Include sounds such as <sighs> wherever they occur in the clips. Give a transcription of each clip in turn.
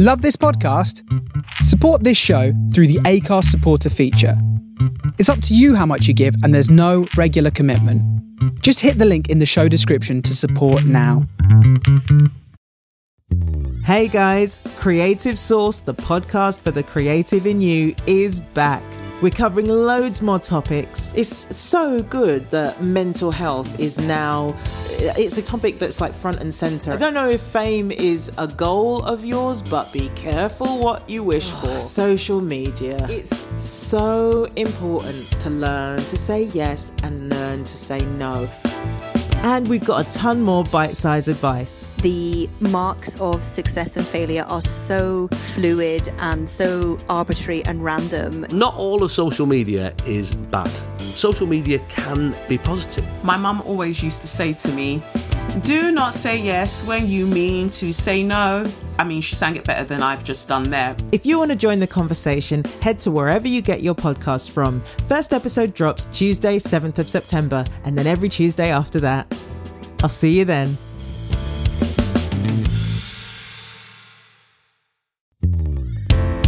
Love this podcast? Support this show through the Acast supporter feature. It's up to you how much you give, and there's no regular commitment. Just hit the link in the show description to support now. Hey guys, Creative Source, the podcast for the creative in you, is back. We're covering loads more topics. It's so good that mental health is now it's a topic that's like front and center. I don't know if fame is a goal of yours, but be careful what you wish for. <sighs> Social media. It's so important to learn to say yes and learn to say no. And we've got a ton more bite sized advice. The marks of success and failure are so fluid and so arbitrary and random. Not all of social media is bad. Social media can be positive. My mum always used to say to me, do not say yes when you mean to say no. I mean, she sang it better than I've just done there. If you want to join the conversation, head to wherever you get your podcast from. First episode drops Tuesday, 7th of September, and then every Tuesday after that. I'll see you then.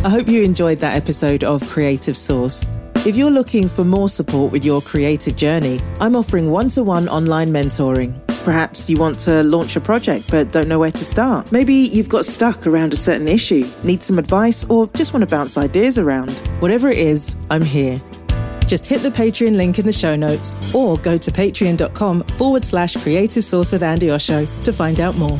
I hope you enjoyed that episode of Creative Source. If you're looking for more support with your creative journey, I'm offering one to one online mentoring. Perhaps you want to launch a project but don't know where to start. Maybe you've got stuck around a certain issue, need some advice, or just want to bounce ideas around. Whatever it is, I'm here. Just hit the Patreon link in the show notes or go to patreon.com forward slash creative source with Andy Osho to find out more.